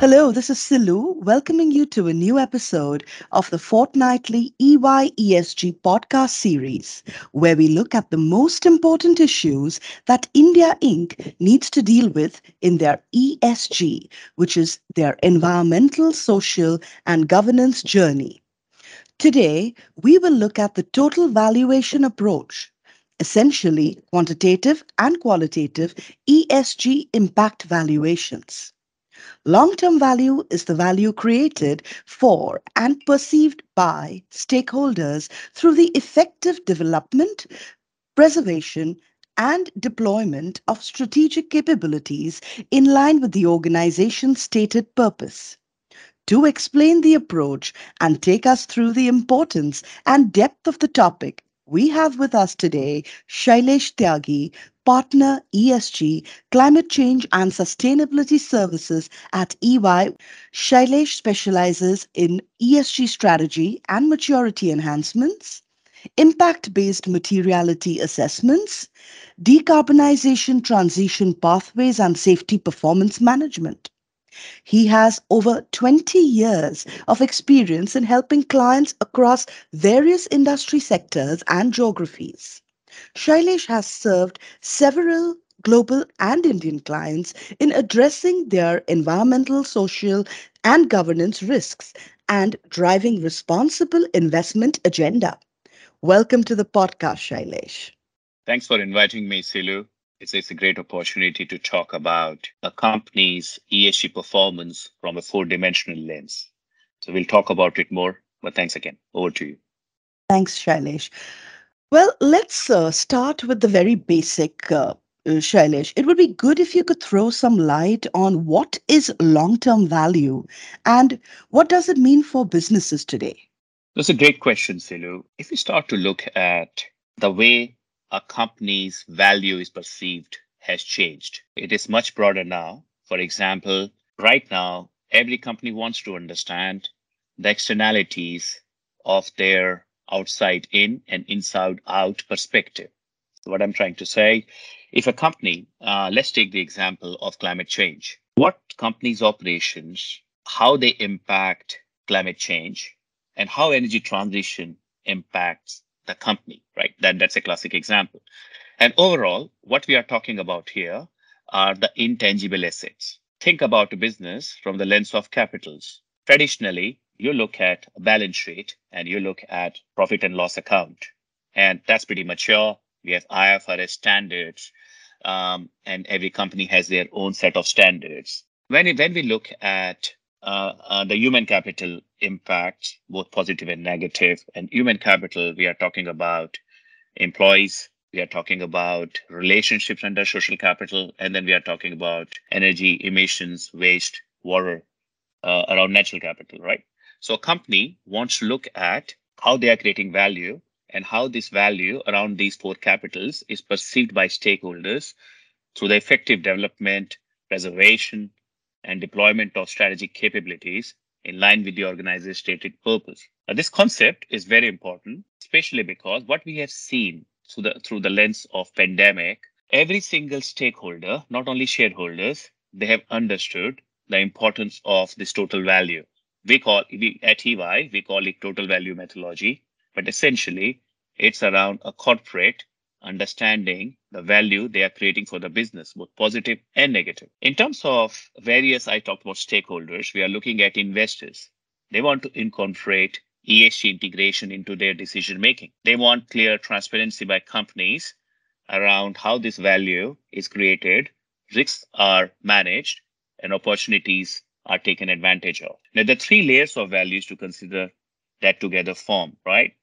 Hello, this is Silu, welcoming you to a new episode of the fortnightly EY ESG podcast series, where we look at the most important issues that India Inc. needs to deal with in their ESG, which is their environmental, social, and governance journey. Today, we will look at the total valuation approach, essentially quantitative and qualitative ESG impact valuations. Long term value is the value created for and perceived by stakeholders through the effective development, preservation, and deployment of strategic capabilities in line with the organization's stated purpose. To explain the approach and take us through the importance and depth of the topic, we have with us today Shailesh Tyagi, Partner ESG, Climate Change and Sustainability Services at EY. Shailesh specializes in ESG strategy and maturity enhancements, impact based materiality assessments, decarbonization transition pathways, and safety performance management. He has over 20 years of experience in helping clients across various industry sectors and geographies. Shailesh has served several global and Indian clients in addressing their environmental, social, and governance risks and driving responsible investment agenda. Welcome to the podcast, Shailesh. Thanks for inviting me, Silu. It's, it's a great opportunity to talk about a company's ESG performance from a four dimensional lens. So we'll talk about it more, but thanks again. Over to you. Thanks, Shailesh. Well, let's uh, start with the very basic, uh, uh, Shailesh. It would be good if you could throw some light on what is long term value and what does it mean for businesses today? That's a great question, Silu. If we start to look at the way a company's value is perceived has changed, it is much broader now. For example, right now, every company wants to understand the externalities of their outside in and inside out perspective. What I'm trying to say, if a company, uh, let's take the example of climate change, what companies' operations, how they impact climate change, and how energy transition impacts the company, right? That, that's a classic example. And overall, what we are talking about here are the intangible assets. Think about a business from the lens of capitals. Traditionally, you look at a balance sheet and you look at profit and loss account. And that's pretty mature. We have IFRS standards, um, and every company has their own set of standards. When, when we look at uh, uh, the human capital impact, both positive and negative. negative, and human capital, we are talking about employees, we are talking about relationships under social capital, and then we are talking about energy, emissions, waste, water, uh, around natural capital, right? So a company wants to look at how they are creating value and how this value around these four capitals is perceived by stakeholders through the effective development, preservation, and deployment of strategic capabilities in line with the organization's stated purpose. Now, this concept is very important, especially because what we have seen through the through the lens of pandemic, every single stakeholder, not only shareholders, they have understood the importance of this total value we call we, at EY we call it total value methodology, but essentially it's around a corporate understanding the value they are creating for the business, both positive and negative. In terms of various, I talked about stakeholders, we are looking at investors. They want to incorporate ESG integration into their decision making. They want clear transparency by companies around how this value is created, risks are managed, and opportunities are taken advantage of. Now, the three layers of values to consider that together form, right?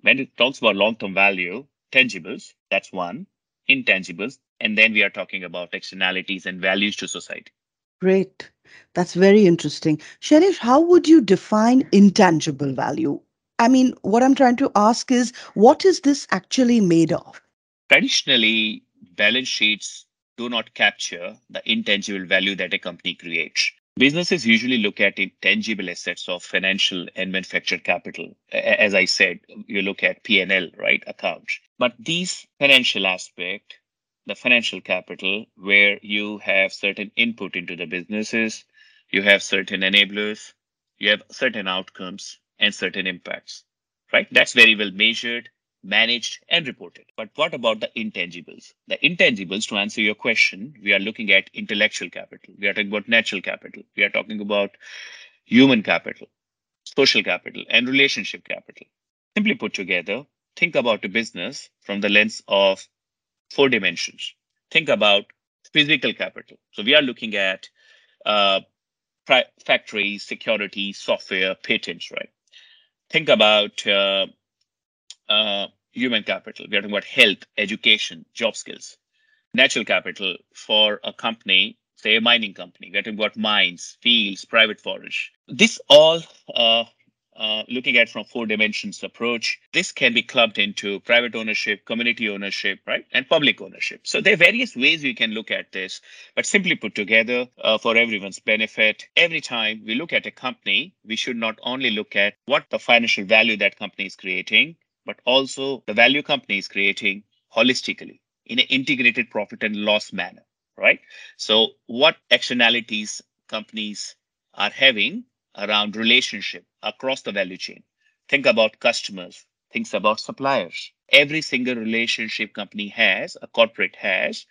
When it talks about long term value, tangibles, that's one, intangibles, and then we are talking about externalities and values to society. Great. That's very interesting. Shailesh, how would you define intangible value? I mean, what I'm trying to ask is what is this actually made of? Traditionally, balance sheets do not capture the intangible value that a company creates. Businesses usually look at intangible assets of financial and manufactured capital. As I said, you look at P&L, right, accounts. But these financial aspect, the financial capital, where you have certain input into the businesses, you have certain enablers, you have certain outcomes and certain impacts, right? That's very well measured, managed, and reported. But what about the intangibles? The intangibles, to answer your question, we are looking at intellectual capital, we are talking about natural capital, we are talking about human capital, social capital, and relationship capital. Simply put together, think about a business from the lens of four dimensions. Think about physical capital. So we are looking at uh, factories, security, software, patents, right? Think about uh, uh, human capital. We are talking about health, education, job skills. Natural capital for a company, say a mining company. We are talking about mines, fields, private forest. This all uh, uh, looking at from four dimensions approach. This can be clubbed into private ownership, community ownership, right, and public ownership. So there are various ways we can look at this, but simply put together uh, for everyone's benefit, every time we look at a company, we should not only look at what the financial value that company is creating, but also the value company is creating holistically in an integrated profit and loss manner, right? So what externalities companies are having around relationship across the value chain. Think about customers, think about suppliers. Every single relationship company has, a corporate has,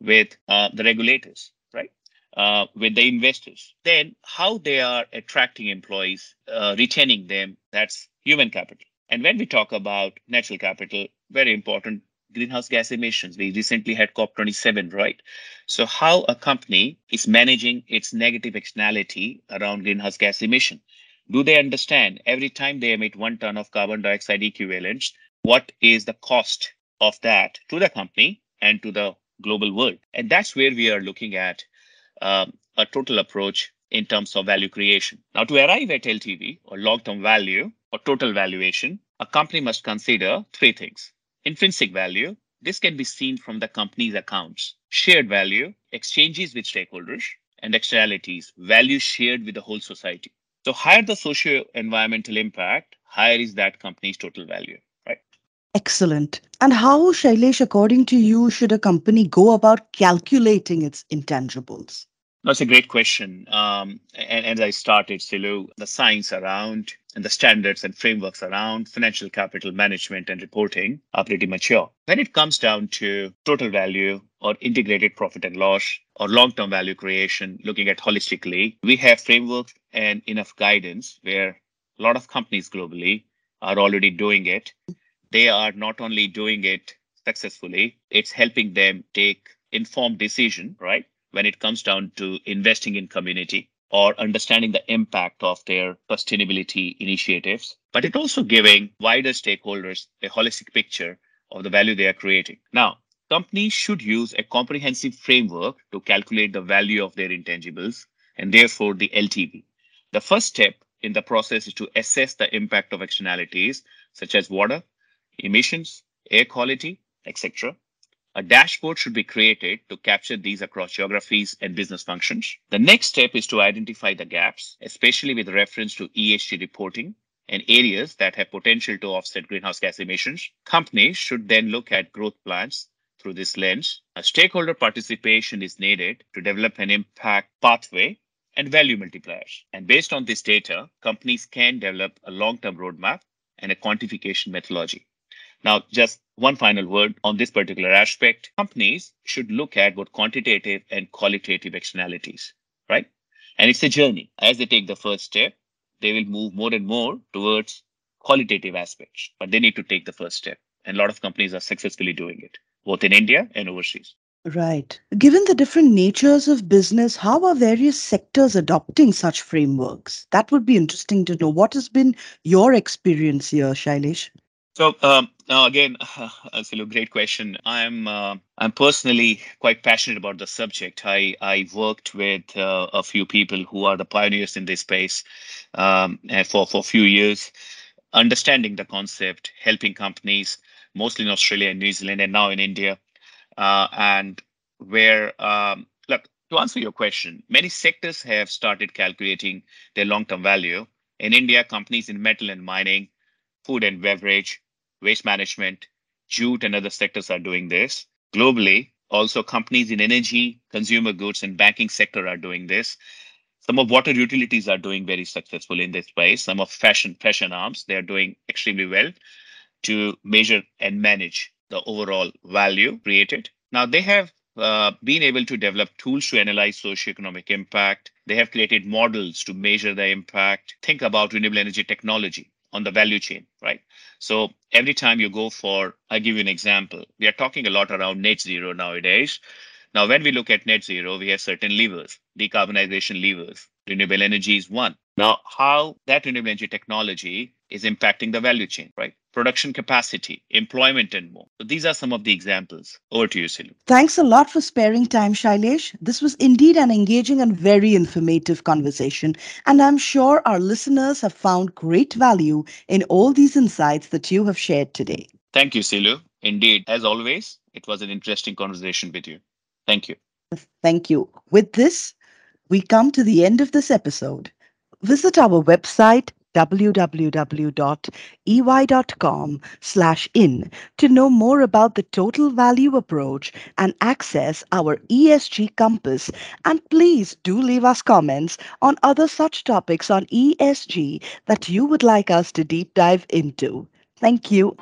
with uh, the regulators, right? Uh, with the investors. Then how they are attracting employees, uh, retaining them, that's human capital. And when we talk about natural capital, very important greenhouse gas emissions. We recently had COP27, right? So, how a company is managing its negative externality around greenhouse gas emission? Do they understand every time they emit one ton of carbon dioxide equivalents, what is the cost of that to the company and to the global world? And that's where we are looking at um, a total approach in terms of value creation. Now, to arrive at LTV or long term value or total valuation, a company must consider three things Intrinsic value, this can be seen from the company's accounts. Shared value, exchanges with stakeholders, and externalities, value shared with the whole society. So higher the socio-environmental impact, higher is that company's total value, right? Excellent. And how, Shailesh, according to you, should a company go about calculating its intangibles? That's a great question. Um, and, and as I started, Silu, the science around and the standards and frameworks around financial capital management and reporting are pretty mature. When it comes down to total value or integrated profit and loss or long term value creation, looking at holistically, we have frameworks and enough guidance where a lot of companies globally are already doing it. They are not only doing it successfully, it's helping them take informed decision, right? When it comes down to investing in community or understanding the impact of their sustainability initiatives, but it also giving wider stakeholders a holistic picture of the value they are creating. Now, companies should use a comprehensive framework to calculate the value of their intangibles and therefore the LTV. The first step in the process is to assess the impact of externalities such as water, emissions, air quality, etc. A dashboard should be created to capture these across geographies and business functions. The next step is to identify the gaps, especially with reference to ESG reporting and areas that have potential to offset greenhouse gas emissions. Companies should then look at growth plans through this lens. A stakeholder participation is needed to develop an impact pathway and value multipliers. And based on this data, companies can develop a long term roadmap and a quantification methodology. Now, just one final word on this particular aspect. Companies should look at both quantitative and qualitative externalities, right? And it's a journey. As they take the first step, they will move more and more towards qualitative aspects, but they need to take the first step. And a lot of companies are successfully doing it, both in India and overseas. Right. Given the different natures of business, how are various sectors adopting such frameworks? That would be interesting to know. What has been your experience here, Shailesh? So um, now again, that's a great question. I'm uh, I'm personally quite passionate about the subject. I I worked with uh, a few people who are the pioneers in this space um, for for a few years, understanding the concept, helping companies, mostly in Australia and New Zealand, and now in India, uh, and where um, look to answer your question, many sectors have started calculating their long-term value. In India, companies in metal and mining, food and beverage waste management, jute, and other sectors are doing this. Globally, Also, companies in energy, consumer goods, and banking sector are doing this. Some of water utilities are doing very successful in this space. Some of fashion fashion arms they are doing extremely well to measure and manage the overall value created. Now they have uh, been able to develop tools to analyze socioeconomic impact. They have created models to measure the impact. Think about renewable energy technology on the value chain, right? So every time you go for, I'll give you an example. We are talking a lot around net zero nowadays. Now, when we look at net zero, we have certain levers, decarbonization levers. Renewable energy is one. Now, how that renewable energy technology is impacting the value chain, right? Production capacity, employment, and more. So these are some of the examples. Over to you, Silu. Thanks a lot for sparing time, Shailesh. This was indeed an engaging and very informative conversation, and I'm sure our listeners have found great value in all these insights that you have shared today. Thank you, Silu. Indeed, as always, it was an interesting conversation with you. Thank you. Thank you. With this, we come to the end of this episode. Visit our website www.ey.com slash in to know more about the total value approach and access our ESG compass. And please do leave us comments on other such topics on ESG that you would like us to deep dive into. Thank you.